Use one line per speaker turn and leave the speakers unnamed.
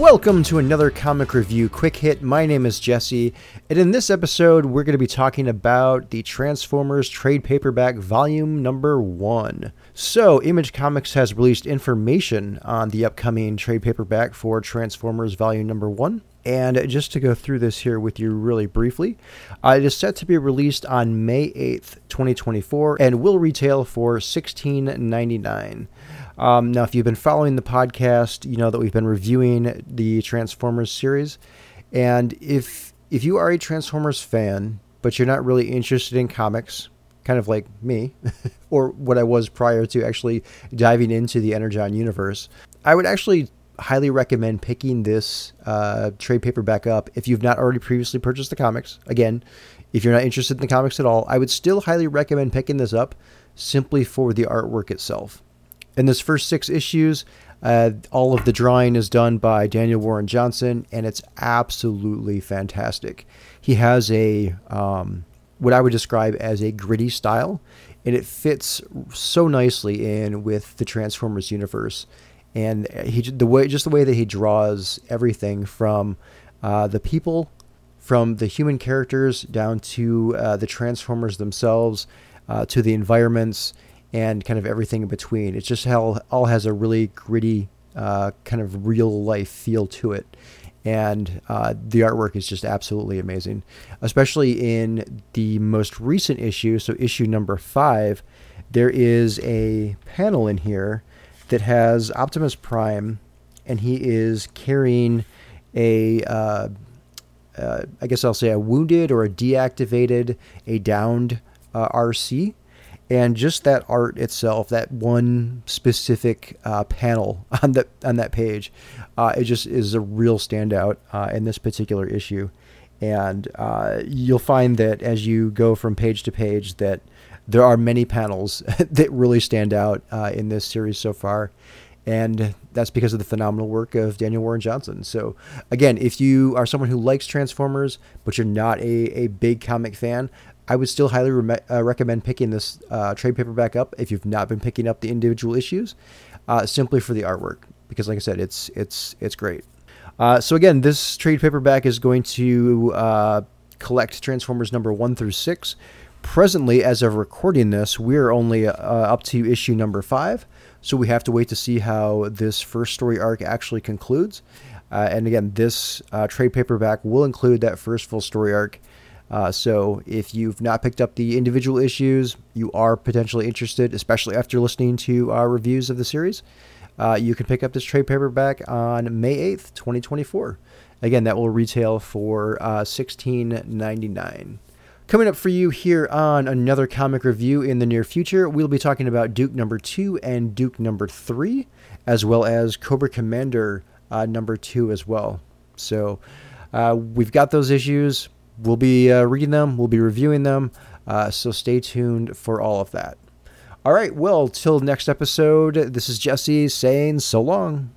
Welcome to another comic review quick hit. My name is Jesse, and in this episode, we're going to be talking about the Transformers trade paperback volume number one. So, Image Comics has released information on the upcoming trade paperback for Transformers volume number one. And just to go through this here with you really briefly, uh, it is set to be released on May 8th, 2024, and will retail for $16.99. Um, now, if you've been following the podcast, you know that we've been reviewing the Transformers series. And if if you are a Transformers fan, but you're not really interested in comics, kind of like me, or what I was prior to actually diving into the Energon universe, I would actually highly recommend picking this uh, trade paperback up if you've not already previously purchased the comics. Again, if you're not interested in the comics at all, I would still highly recommend picking this up simply for the artwork itself. In this first six issues, uh, all of the drawing is done by Daniel Warren Johnson, and it's absolutely fantastic. He has a um, what I would describe as a gritty style, and it fits so nicely in with the Transformers universe and he the way just the way that he draws everything from uh, the people, from the human characters down to uh, the Transformers themselves, uh, to the environments, and kind of everything in between. It just all all has a really gritty uh, kind of real life feel to it. And uh, the artwork is just absolutely amazing, especially in the most recent issue. So, issue number five, there is a panel in here that has Optimus Prime, and he is carrying a, uh, uh, I guess I'll say a wounded or a deactivated, a downed uh, Arcee. And just that art itself, that one specific uh, panel on that on that page, uh, it just is a real standout uh, in this particular issue. And you'll find that as you go from page to page, that there are many panels that really stand out uh, in this series so far. And that's because of the phenomenal work of Daniel Warren Johnson. So, again, if you are someone who likes Transformers, but you're not a, a big comic fan, I would still highly re- uh, recommend picking this uh, trade paperback up if you've not been picking up the individual issues, uh, simply for the artwork. Because, like I said, it's it's it's great. Uh, so again, this trade paperback is going to uh, collect Transformers number one through six presently, as of recording this, we're only uh, up to issue number five. So we have to wait to see how this first story arc actually concludes. Uh, and again, this uh, trade paperback will include that first full story arc. Uh, so if you've not picked up the individual issues, you are potentially interested, especially after listening to our reviews of the series. Uh, you can pick up this trade paperback on May 8th, 2024. Again, that will retail for uh, $16.99. Coming up for you here on another comic review in the near future, we'll be talking about Duke number two and Duke number three, as well as Cobra Commander uh, number two as well. So uh, we've got those issues. We'll be uh, reading them, we'll be reviewing them. Uh, so stay tuned for all of that. All right, well, till next episode, this is Jesse saying so long.